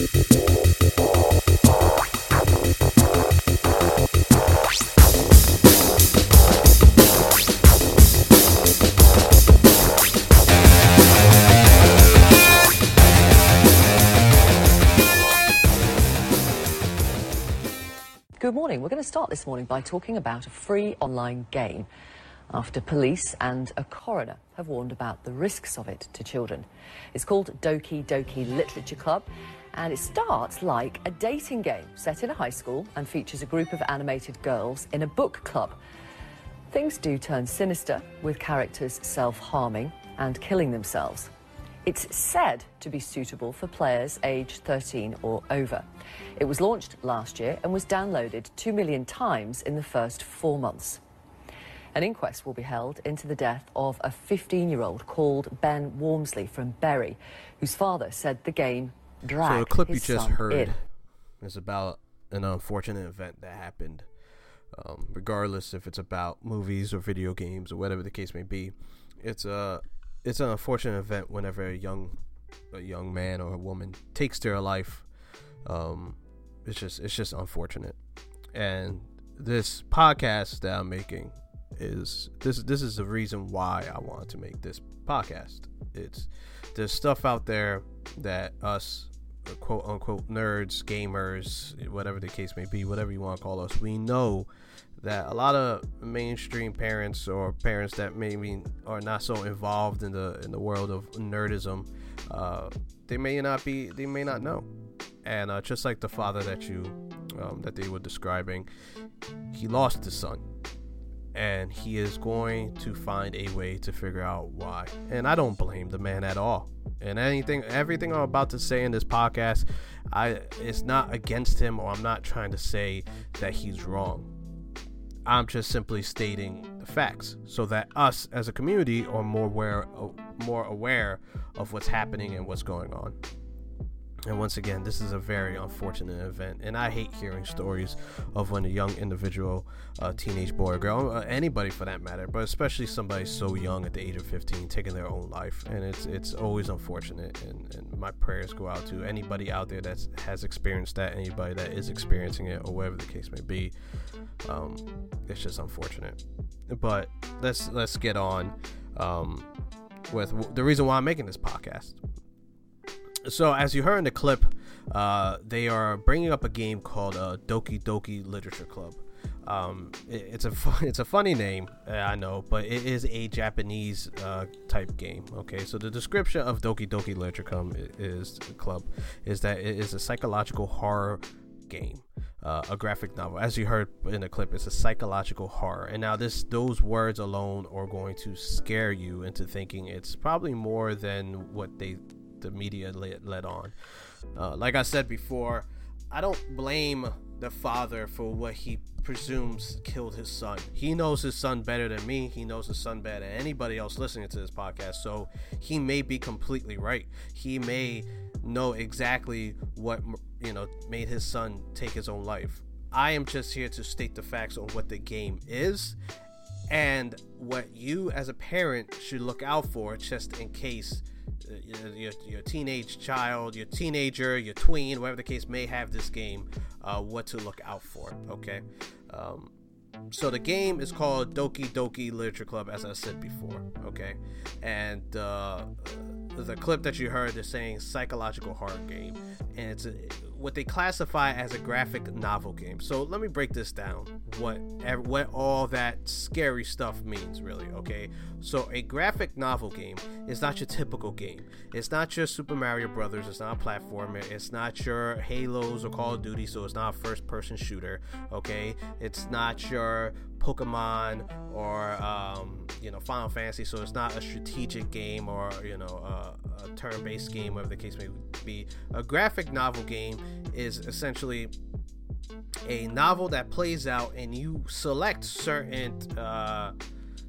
Good morning. We're going to start this morning by talking about a free online game after police and a coroner have warned about the risks of it to children. It's called Doki Doki Literature Club and it starts like a dating game set in a high school and features a group of animated girls in a book club. Things do turn sinister with characters self harming and killing themselves. It's said to be suitable for players aged 13 or over. It was launched last year and was downloaded 2 million times in the first four months. An inquest will be held into the death of a 15 year old called Ben Walmsley from Bury, whose father said the game So the clip you just heard in. is about an unfortunate event that happened. Um, regardless if it's about movies or video games or whatever the case may be, it's a it's an unfortunate event whenever a young a young man or a woman takes their life. Um, it's just it's just unfortunate, and this podcast that I'm making is this this is the reason why I wanted to make this podcast. It's there's stuff out there that us quote unquote nerds, gamers, whatever the case may be, whatever you want to call us, we know that a lot of mainstream parents or parents that maybe are not so involved in the in the world of nerdism, uh, they may not be, they may not know. And uh, just like the father that you um, that they were describing, he lost his son, and he is going to find a way to figure out why. And I don't blame the man at all. And anything, everything I'm about to say in this podcast, I it's not against him, or I'm not trying to say that he's wrong. I'm just simply stating the facts so that us as a community are more aware, more aware of what's happening and what's going on. And once again, this is a very unfortunate event, and I hate hearing stories of when a young individual, a teenage boy or girl, uh, anybody for that matter, but especially somebody so young at the age of 15, taking their own life, and it's it's always unfortunate. And, and my prayers go out to anybody out there that has experienced that, anybody that is experiencing it, or whatever the case may be. Um, it's just unfortunate. But let's let's get on um, with the reason why I'm making this podcast so as you heard in the clip, uh, they are bringing up a game called uh, Doki Doki Literature Club. Um, it, it's a it's a funny name, uh, I know, but it is a Japanese uh, type game. Okay, so the description of Doki Doki Literature Club is club is that it is a psychological horror game. Uh, a graphic novel. As you heard in the clip, it's a psychological horror. And now this those words alone are going to scare you into thinking it's probably more than what they the media led, on. Uh, like I said before, I don't blame the father for what he presumes killed his son. He knows his son better than me. He knows his son better than anybody else listening to this podcast. So he may be completely right. He may know exactly what you know made his son take his own life. I am just here to state the facts on what the game is and what you as a parent should look out for just in case uh, your, your teenage child, your teenager, your tween, whatever the case may have this game, uh, what to look out for. Okay. Um, so the game is called Doki Doki Literature Club, as I said before. Okay, and uh, the clip that you heard, they're saying psychological horror game, and it's a, what they classify as a graphic novel game. So let me break this down. What what all that scary stuff means, really. Okay, so a graphic novel game is not your typical game. It's not your Super Mario Brothers. It's not a platformer. It's not your Halos or Call of Duty. So it's not a first-person shooter. Okay, it's not your Pokemon or um, you know Final Fantasy. So it's not a strategic game or you know a, a turn-based game, whatever the case may be. A graphic novel game is essentially a novel that plays out, and you select certain. Uh,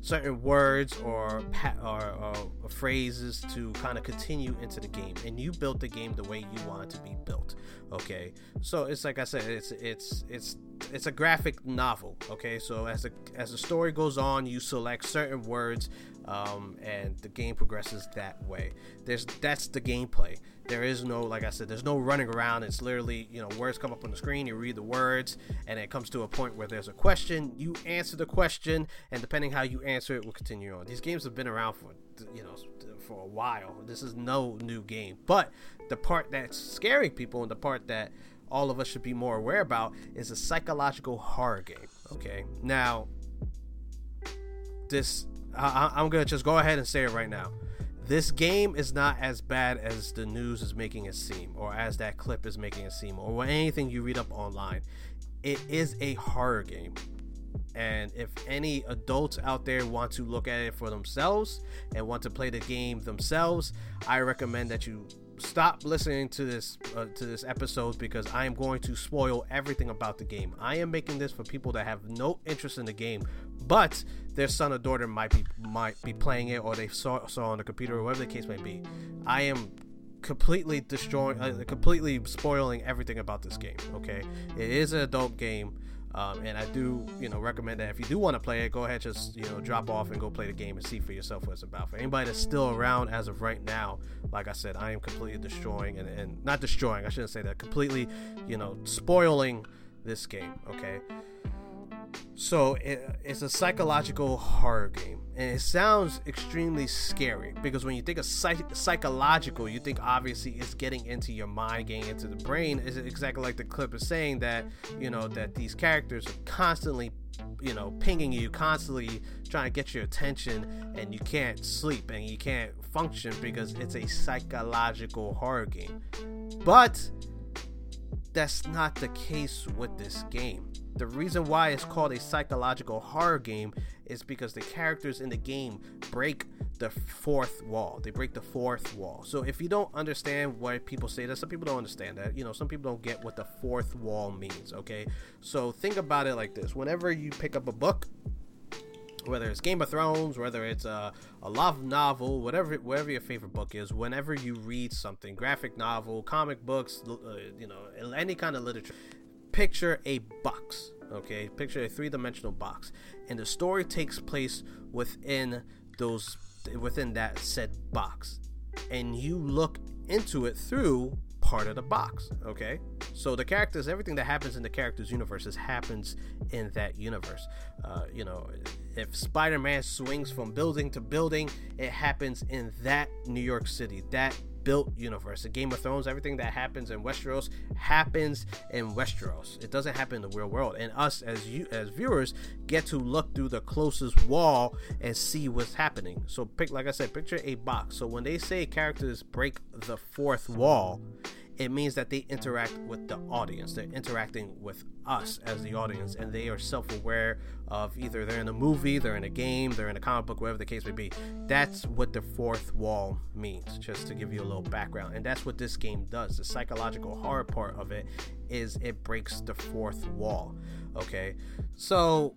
certain words or, or, or phrases to kind of continue into the game and you built the game the way you want it to be built okay so it's like i said it's it's it's it's a graphic novel. Okay, so as the as the story goes on, you select certain words, um, and the game progresses that way. There's that's the gameplay. There is no, like I said, there's no running around. It's literally, you know, words come up on the screen. You read the words, and it comes to a point where there's a question. You answer the question, and depending how you answer it, will continue on. These games have been around for, you know, for a while. This is no new game, but the part that's scaring people and the part that all of us should be more aware about is a psychological horror game. Okay, now this I, I'm gonna just go ahead and say it right now. This game is not as bad as the news is making it seem, or as that clip is making it seem, or anything you read up online. It is a horror game. And if any adults out there want to look at it for themselves and want to play the game themselves, I recommend that you stop listening to this uh, to this episode because I am going to spoil everything about the game. I am making this for people that have no interest in the game, but their son or daughter might be might be playing it or they saw saw on the computer or whatever the case may be. I am completely destroying, uh, completely spoiling everything about this game. Okay, it is an adult game. Um, and I do, you know, recommend that if you do want to play it, go ahead, just you know, drop off and go play the game and see for yourself what it's about. For anybody that's still around as of right now, like I said, I am completely destroying and, and not destroying. I shouldn't say that. Completely, you know, spoiling this game. Okay. So it, it's a psychological horror game, and it sounds extremely scary because when you think of psych- psychological, you think obviously it's getting into your mind, getting into the brain. Is exactly like the clip is saying that you know that these characters are constantly, you know, pinging you, constantly trying to get your attention, and you can't sleep and you can't function because it's a psychological horror game. But that's not the case with this game the reason why it's called a psychological horror game is because the characters in the game break the fourth wall. They break the fourth wall. So if you don't understand why people say that, some people don't understand that. You know, some people don't get what the fourth wall means, okay? So think about it like this. Whenever you pick up a book, whether it's Game of Thrones, whether it's a, a love novel, whatever whatever your favorite book is, whenever you read something, graphic novel, comic books, uh, you know, any kind of literature, picture a box okay? Picture a three-dimensional box. And the story takes place within those within that said box. And you look into it through part of the box okay so the characters everything that happens in the characters universes happens in that universe uh, you know if spider-man swings from building to building it happens in that new york city that built universe. The Game of Thrones, everything that happens in Westeros happens in Westeros. It doesn't happen in the real world. And us as you as viewers get to look through the closest wall and see what's happening. So pick like I said, picture a box. So when they say characters break the fourth wall, it means that they interact with the audience. They're interacting with us as the audience, and they are self aware of either they're in a movie, they're in a game, they're in a comic book, whatever the case may be. That's what the fourth wall means, just to give you a little background. And that's what this game does. The psychological horror part of it is it breaks the fourth wall. Okay, so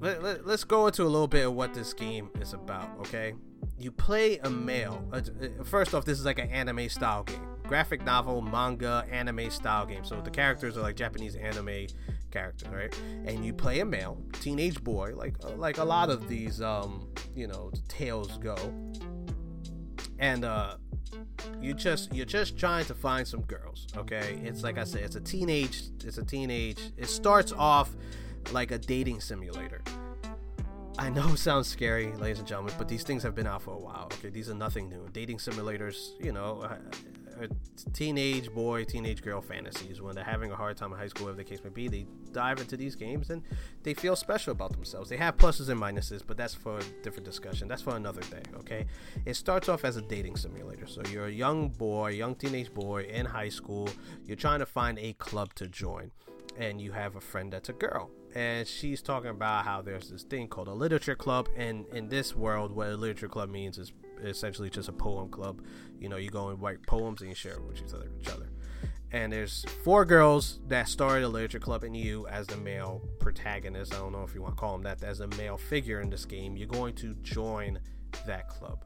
let, let, let's go into a little bit of what this game is about. Okay, you play a male. Uh, uh, first off, this is like an anime style game graphic novel, manga, anime style game. So the characters are like Japanese anime characters, right? And you play a male, teenage boy, like uh, like a lot of these um, you know, tales go. And uh you just you're just trying to find some girls, okay? It's like I said, it's a teenage it's a teenage it starts off like a dating simulator. I know it sounds scary, ladies and gentlemen, but these things have been out for a while. Okay, these are nothing new. Dating simulators, you know, teenage boy, teenage girl fantasies. When they're having a hard time in high school, whatever the case may be, they dive into these games and they feel special about themselves. They have pluses and minuses, but that's for a different discussion. That's for another day, okay? It starts off as a dating simulator. So you're a young boy, young teenage boy in high school. You're trying to find a club to join, and you have a friend that's a girl and she's talking about how there's this thing called a literature club and in this world what a literature club means is essentially just a poem club. You know, you go and write poems and you share it with each other. Each other. And there's four girls that started a literature club, and you, as the male protagonist, I don't know if you want to call him that, as a male figure in this game, you're going to join that club.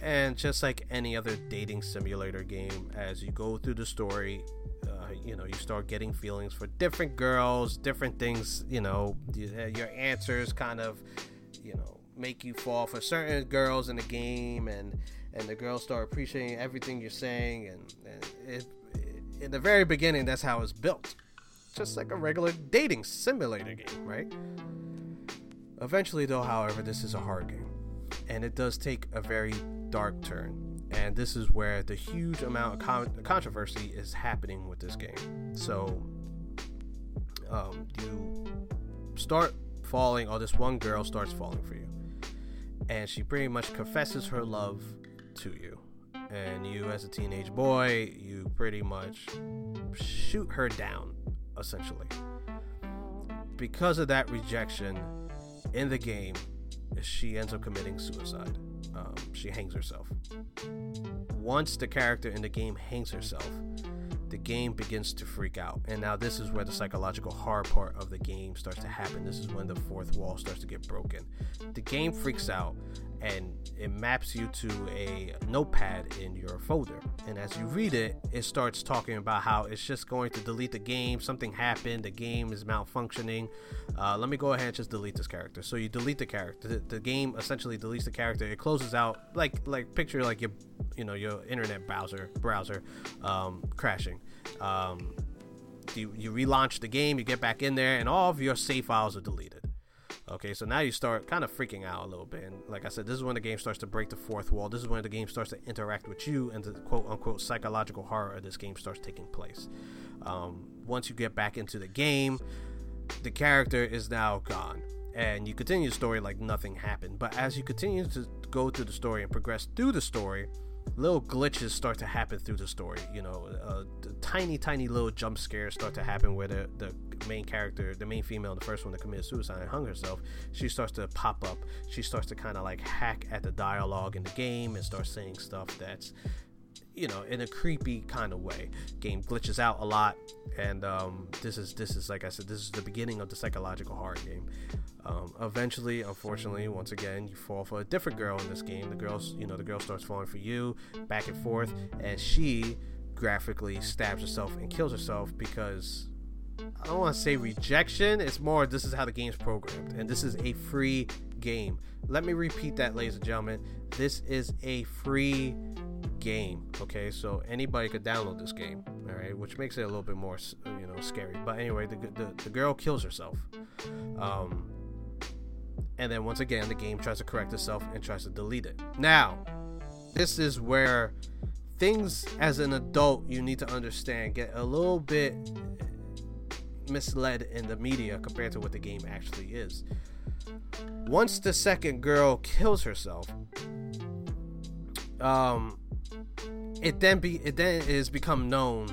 And just like any other dating simulator game, as you go through the story, uh, you know you start getting feelings for different girls, different things. You know, your answers kind of, you know, make you fall for certain girls in the game, and and the girls start appreciating everything you're saying, and, and it, it, in the very beginning, that's how it's built, just like a regular dating simulator game, right? Eventually, though, however, this is a hard game, and it does take a very dark turn. And this is where the huge amount of con- controversy is happening with this game. So, um, you start falling, or this one girl starts falling for you, and she pretty much confesses her love to you. And you, as a teenage boy, you pretty much shoot her down, essentially. Because of that rejection, in the game, she ends up committing suicide. Um, she hangs herself. Once the character in the game hangs herself, the game begins to freak out. And now this is where the psychological hard part of the game starts to happen. This is when the fourth wall starts to get broken. The game freaks out and it maps you to a notepad in your folder. And as you read it, it starts talking about how it's just going to delete the game. Something happened. The game is malfunctioning. Uh, let me go ahead and just delete this character. So you delete the character. The, the, game essentially deletes the character. It closes out like like picture like your you know your internet browser browser um, crashing. Um, you, you relaunch the game. You get back in there, and all of your save files are deleted. Okay, so now you start kind of freaking out a little bit. And like I said, this is when the game starts to break the fourth wall. This is when the game starts to interact with you, and the quote unquote psychological horror of this game starts taking place. Um, once you get back into the game, the character is now gone. And you continue the story like nothing happened. But as you continue to go through the story and progress through the story, little glitches start to happen through the story. You know, uh, tiny, tiny little jump scares start to happen where the, the main character, the main female, the first one that committed suicide and hung herself, she starts to pop up. She starts to kind of like hack at the dialogue in the game and start saying stuff that's, you know, in a creepy kind of way. Game glitches out a lot, and um, this is this is like I said, this is the beginning of the psychological horror game. Um, eventually, unfortunately, once again, you fall for a different girl in this game. The girl's, you know, the girl starts falling for you, back and forth, and she graphically stabs herself and kills herself because I don't want to say rejection. It's more this is how the game's programmed, and this is a free game. Let me repeat that, ladies and gentlemen. This is a free game. Okay, so anybody could download this game. All right, which makes it a little bit more, you know, scary. But anyway, the the, the girl kills herself. Um, and then once again the game tries to correct itself and tries to delete it. Now, this is where things as an adult you need to understand get a little bit misled in the media compared to what the game actually is. Once the second girl kills herself, um, it then be it then is become known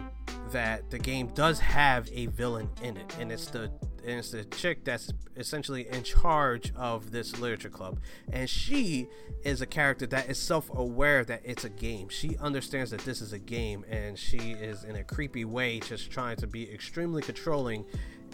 that the game does have a villain in it, and it's the and it's the chick that's essentially in charge of this literature club. And she is a character that is self-aware that it's a game. She understands that this is a game and she is in a creepy way just trying to be extremely controlling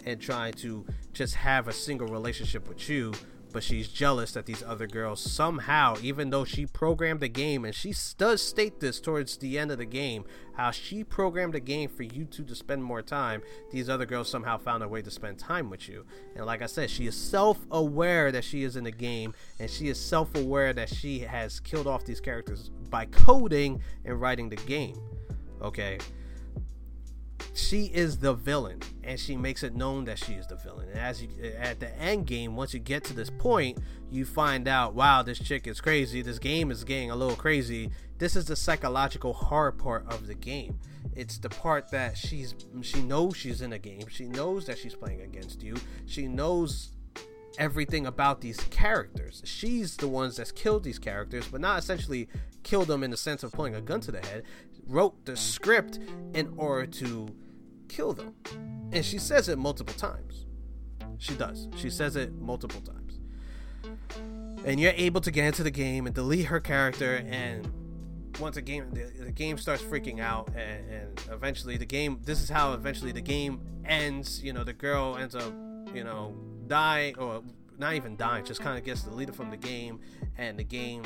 and trying to just have a single relationship with you but she's jealous that these other girls somehow, even though she programmed the game, and she does state this towards the end of the game, how she programmed the game for you two to spend more time, these other girls somehow found a way to spend time with you. And like I said, she is self aware that she is in the game, and she is self aware that she has killed off these characters by coding and writing the game. Okay she is the villain and she makes it known that she is the villain. And as you at the end game once you get to this point you find out wow this chick is crazy. This game is getting a little crazy. This is the psychological hard part of the game. It's the part that she's she knows she's in a game. She knows that she's playing against you. She knows everything about these characters. She's the ones that's killed these characters but not essentially killed them in the sense of pulling a gun to the head. Wrote the script in order to kill them. And she says it multiple times. She does. She says it multiple times. And you're able to get into the game and delete her character and once a game the, the game starts freaking out and, and, eventually the game this is how eventually the game ends you know the girl ends up you know dying or not even dying just kind of gets deleted from the game and the game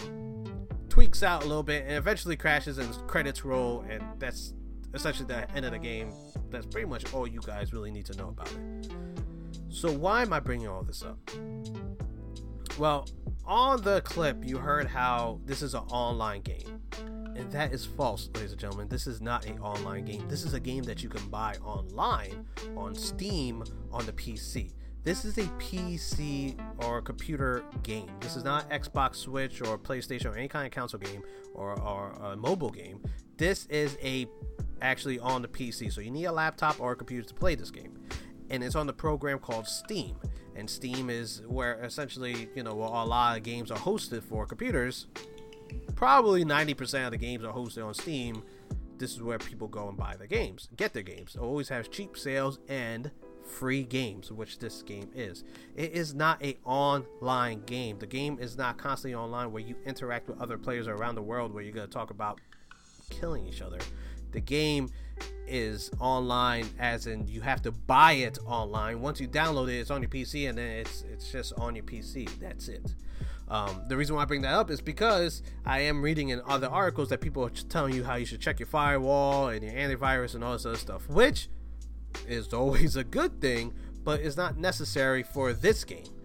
tweaks out a little bit and eventually crashes and credits roll and that's essentially the end of the game. That's pretty much all you guys really need to know about it. So why am I bringing all this up? Well, on the clip, you heard how this is an online game. And that is false, ladies and gentlemen. This is not an online game. This is a game that you can buy online on Steam on the PC. This is a PC or computer game. This is not Xbox, Switch, or PlayStation or any kind of console game or, or a mobile game. This is a actually on the PC. So you need a laptop or a computer to play this game. And it's on the program called Steam. And Steam is where essentially, you know, a lot of games are hosted for computers. Probably 90% of the games are hosted on Steam. This is where people go and buy the games, get their games. It always has cheap sales and free games, which this game is. It is not a online game. The game is not constantly online where you interact with other players around the world where you're gonna talk about killing each other. The game is online as in you have to buy it online. Once you download it, it's on your PC and then it's it's just on your PC. That's it. Um, the reason why I bring that up is because I am reading in other articles that people are telling you how you should check your firewall and your antivirus and all this other stuff, which is always a good thing, but it's not necessary for this game.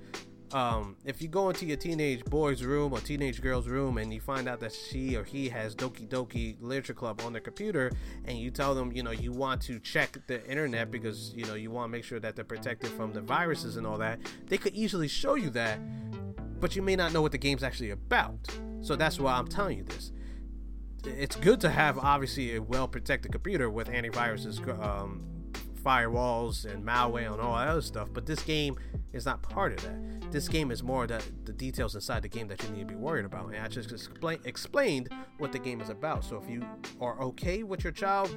Um, if you go into your teenage boy's room or teenage girl's room and you find out that she or he has Doki Doki Literature Club on their computer, and you tell them, you know, you want to check the internet because you know you want to make sure that they're protected from the viruses and all that, they could easily show you that, but you may not know what the game's actually about. So that's why I'm telling you this it's good to have obviously a well protected computer with antiviruses um, firewalls and malware and all that other stuff, but this game is not part of that. This game is more the, the details inside the game that you need to be worried about. And I just explain, explained what the game is about. So if you are okay with your child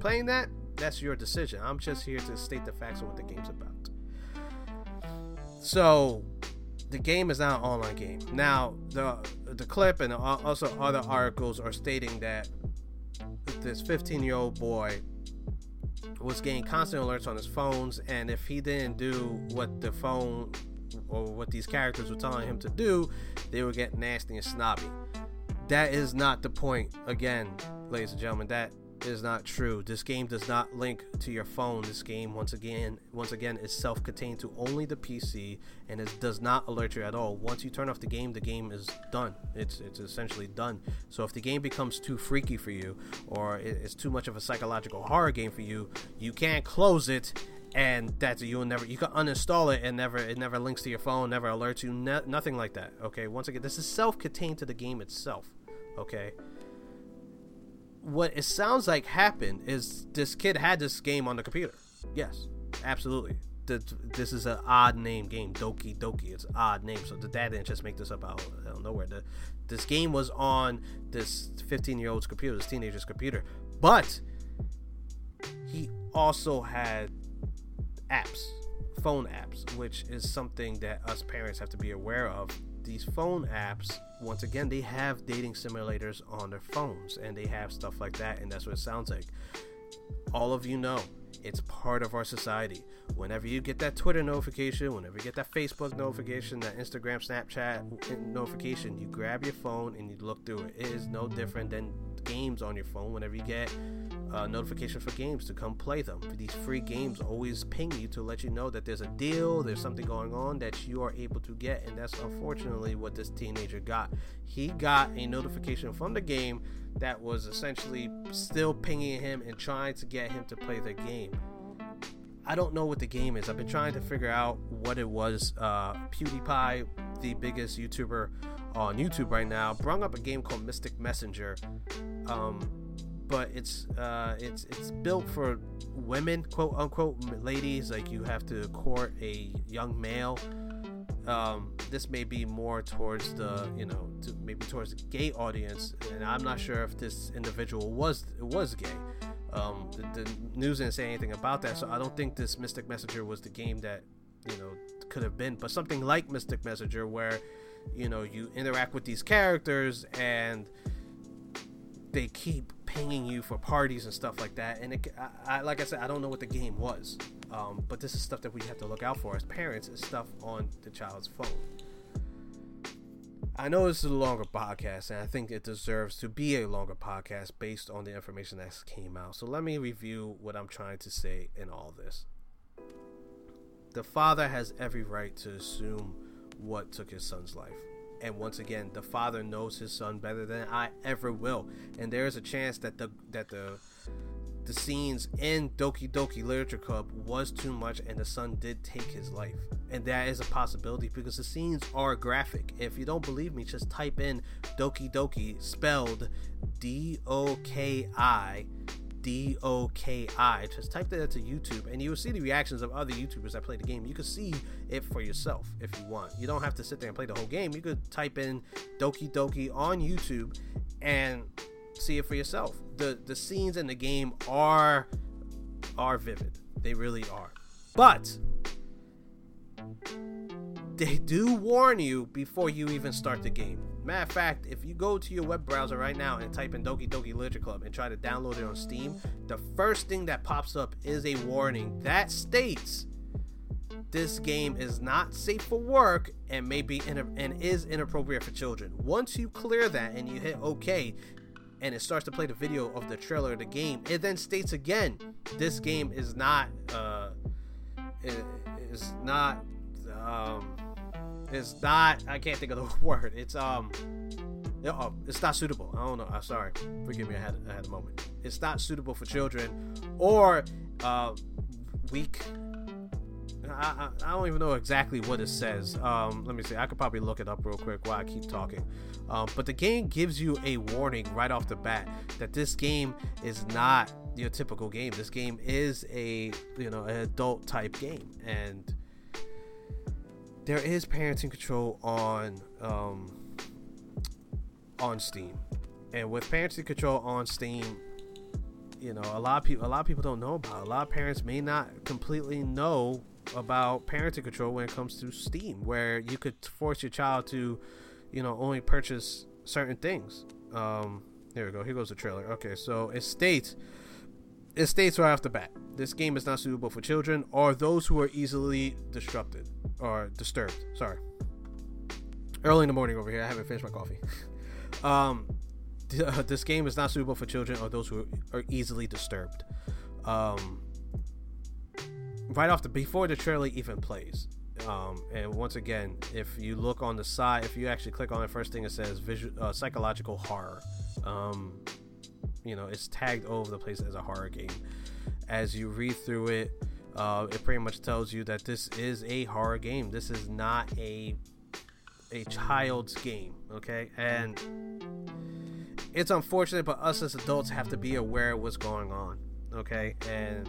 playing that, that's your decision. I'm just here to state the facts of what the game's about. So the game is not an online game. Now the the clip and also other articles are stating that this 15 year old boy was getting constant alerts on his phones, and if he didn't do what the phone or what these characters were telling him to do, they would get nasty and snobby. That is not the point. Again, ladies and gentlemen, that is not true. This game does not link to your phone. This game, once again, once again, is self-contained to only the PC, and it does not alert you at all. Once you turn off the game, the game is done. It's it's essentially done. So if the game becomes too freaky for you, or it's too much of a psychological horror game for you, you can't close it and that's you'll never you can uninstall it and never it never links to your phone never alerts you ne- nothing like that okay once again this is self-contained to the game itself okay what it sounds like happened is this kid had this game on the computer. Yes, absolutely. this is an odd name game, Doki Doki. It's an odd name, so the dad didn't just make this up out of nowhere. The, this game was on this 15 year old's computer, this teenager's computer, but he also had apps, phone apps, which is something that us parents have to be aware of these phone apps, once again, they have dating simulators on their phones and they have stuff like that, and that's what it sounds like. All of you know it's part of our society. Whenever you get that Twitter notification, whenever you get that Facebook notification, that Instagram, Snapchat notification, you grab your phone and you look through it. It is no different than games on your phone. Whenever you get uh, notifications for games to come play them. These free games always ping you to let you know that there's a deal, there's something going on that you are able to get, and that's unfortunately what this teenager got. He got a notification from the game that was essentially still pinging him and trying to get him to play the game. I don't know what the game is. I've been trying to figure out what it was. Uh, PewDiePie, the biggest YouTuber on YouTube right now, brought up a game called Mystic Messenger. Um, but it's uh, it's it's built for women, quote unquote, ladies. Like you have to court a young male. Um, this may be more towards the you know to maybe towards the gay audience, and I'm not sure if this individual was was gay. Um, the, the news didn't say anything about that, so I don't think this Mystic Messenger was the game that you know could have been. But something like Mystic Messenger, where you know you interact with these characters and they keep pinging you for parties and stuff like that. And it, I, I, like I said, I don't know what the game was, um, but this is stuff that we have to look out for as parents. Is stuff on the child's phone. I know this is a longer podcast, and I think it deserves to be a longer podcast based on the information that came out. So let me review what I'm trying to say in all this. The father has every right to assume what took his son's life. And once again, the father knows his son better than I ever will. And there is a chance that the that the the scenes in Doki Doki Literature Club was too much and the son did take his life. And that is a possibility because the scenes are graphic. If you don't believe me, just type in Doki Doki spelled D O K I D O K I. Just type that into YouTube and you will see the reactions of other YouTubers that play the game. You can see it for yourself if you want. You don't have to sit there and play the whole game. You could type in Doki Doki on YouTube and see it for yourself. The the scenes in the game are are vivid. They really are. But they do warn you before you even start the game. Matter of fact, if you go to your web browser right now and type in Doki Doki Literature Club and try to download it on Steam, the first thing that pops up is a warning that states this game is not safe for work and may be in, and is inappropriate for children. Once you clear that and you hit OK, and it starts to play the video of the trailer of the game, it then states again, this game is not uh, is not um, is not. I can't think of the word. It's um. Oh, it's not suitable. I don't know. I'm sorry. Forgive me. I had I had a moment. It's not suitable for children, or uh, weak I, I, don't even know exactly what it says. Um, let me see. I could probably look it up real quick while I keep talking. Um, but the game gives you a warning right off the bat that this game is not your typical game. This game is a you know an adult type game, and there is parenting control on um, on Steam. And with parenting control on Steam, you know a lot of people a lot of people don't know about. A lot of parents may not completely know about parenting control when it comes to Steam, where you could force your child to, you know, only purchase certain things. Um, here we go. Here goes the trailer. Okay, so it states it states right off the bat this game is not suitable for children or those who are easily disrupted or disturbed. Sorry. Early in the morning over here. I haven't finished my coffee. um, this game is not suitable for children or those who are easily disturbed. Um, right off the before the trailer even plays. Um, and once again, if you look on the side, if you actually click on it, first thing it says visual, uh, psychological horror. Um, you know, it's tagged all over the place as a horror game. As you read through it, uh, it pretty much tells you that this is a horror game. This is not a a child's game, okay? And it's unfortunate, but us as adults have to be aware of what's going on, okay? And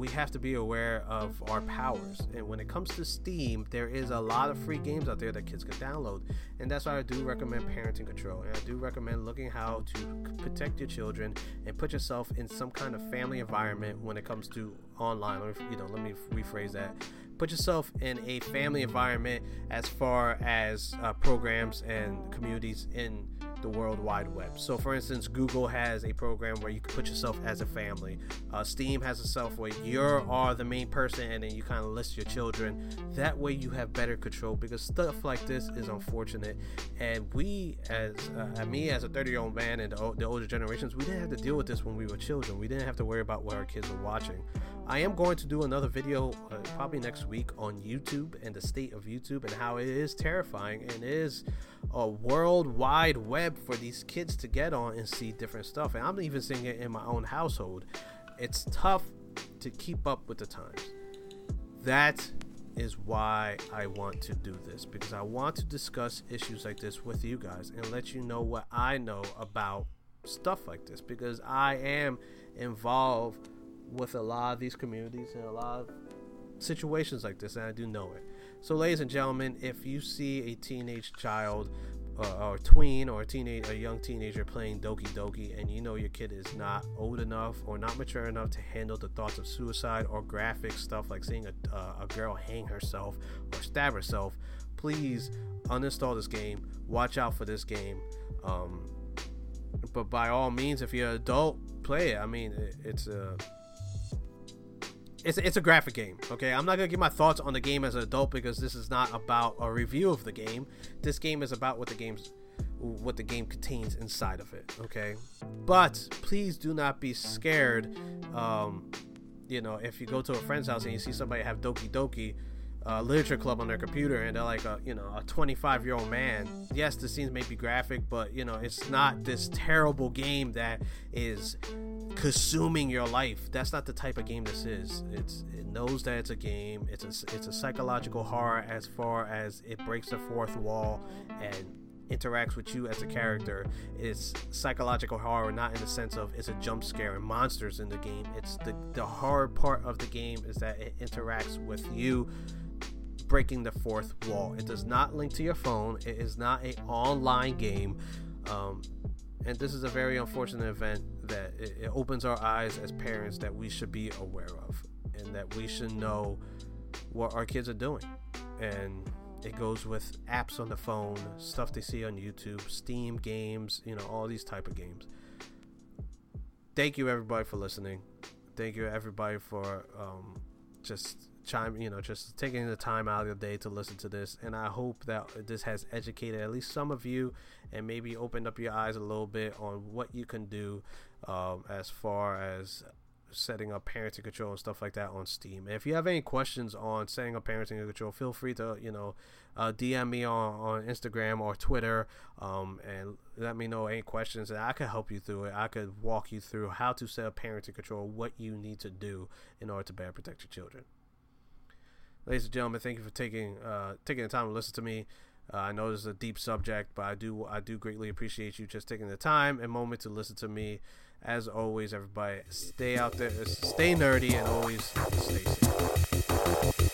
we have to be aware of our powers. And when it comes to Steam, there is a lot of free games out there that kids can download. And that's why I do recommend parenting control. And I do recommend looking how to protect your children and put yourself in some kind of family environment when it comes to online. Or, you know, let me rephrase that. Put yourself in a family environment as far as uh, programs and communities in the World Wide Web. So, for instance, Google has a program where you can put yourself as a family. Uh, Steam has a self where you are the main person and then you kind of list your children. That way, you have better control because stuff like this is unfortunate. And we, as uh, me as a 30 year old man and the, the older generations, we didn't have to deal with this when we were children. We didn't have to worry about what our kids were watching. I am going to do another video uh, probably next week on YouTube and the state of YouTube and how it is terrifying and is a worldwide web for these kids to get on and see different stuff. And I'm even seeing it in my own household. It's tough to keep up with the times. That is why I want to do this because I want to discuss issues like this with you guys and let you know what I know about stuff like this because I am involved with a lot of these communities and a lot of situations like this and I do know it. So, ladies and gentlemen, if you see a teenage child uh, or tween or a teenage a young teenager playing Doki Doki and you know your kid is not old enough or not mature enough to handle the thoughts of suicide or graphic stuff like seeing a, uh, a girl hang herself or stab herself, please uninstall this game. Watch out for this game. Um, but by all means, if you're an adult, play it. I mean, it, it's a it's it's a graphic game. Okay, I'm not gonna give my thoughts on the game as an adult because this is not about a review of the game. This game is about what the game's what the game contains inside of it. Okay, but please do not be scared. Um, you know, if you go to a friend's house and you see somebody have Doki Doki uh, literature club on their computer and they're like a you know a 25 year old man yes the scenes may be graphic but you know it's not this terrible game that is consuming your life that's not the type of game this is it's it knows that it's a game it's a it's a psychological horror as far as it breaks the fourth wall and interacts with you as a character it's psychological horror not in the sense of it's a jump scare and monsters in the game it's the the hard part of the game is that it interacts with you breaking the fourth wall. It does not link to your phone. It is not an online game. Um, and this is a very unfortunate event that it, opens our eyes as parents that we should be aware of and that we should know what our kids are doing. And it goes with apps on the phone, stuff they see on YouTube, Steam games, you know, all these type of games. Thank you everybody for listening. Thank you everybody for um, just chime, you know, just taking the time out of your day to listen to this. And I hope that this has educated at least some of you and maybe opened up your eyes a little bit on what you can do um, as far as setting up parenting control and stuff like that on Steam. And if you have any questions on setting up parenting control, feel free to you know uh, DM me on, on Instagram or Twitter um, and let me know any questions and I could help you through it. I could walk you through how to set up parenting control, what you need to do in order to better protect your children ladies and gentlemen, thank you for taking uh, taking the time to listen to me. Uh, I know this is a deep subject, but I do I do greatly appreciate you just taking the time and moment to listen to me. As always, everybody, stay out there, stay nerdy, and always stay safe.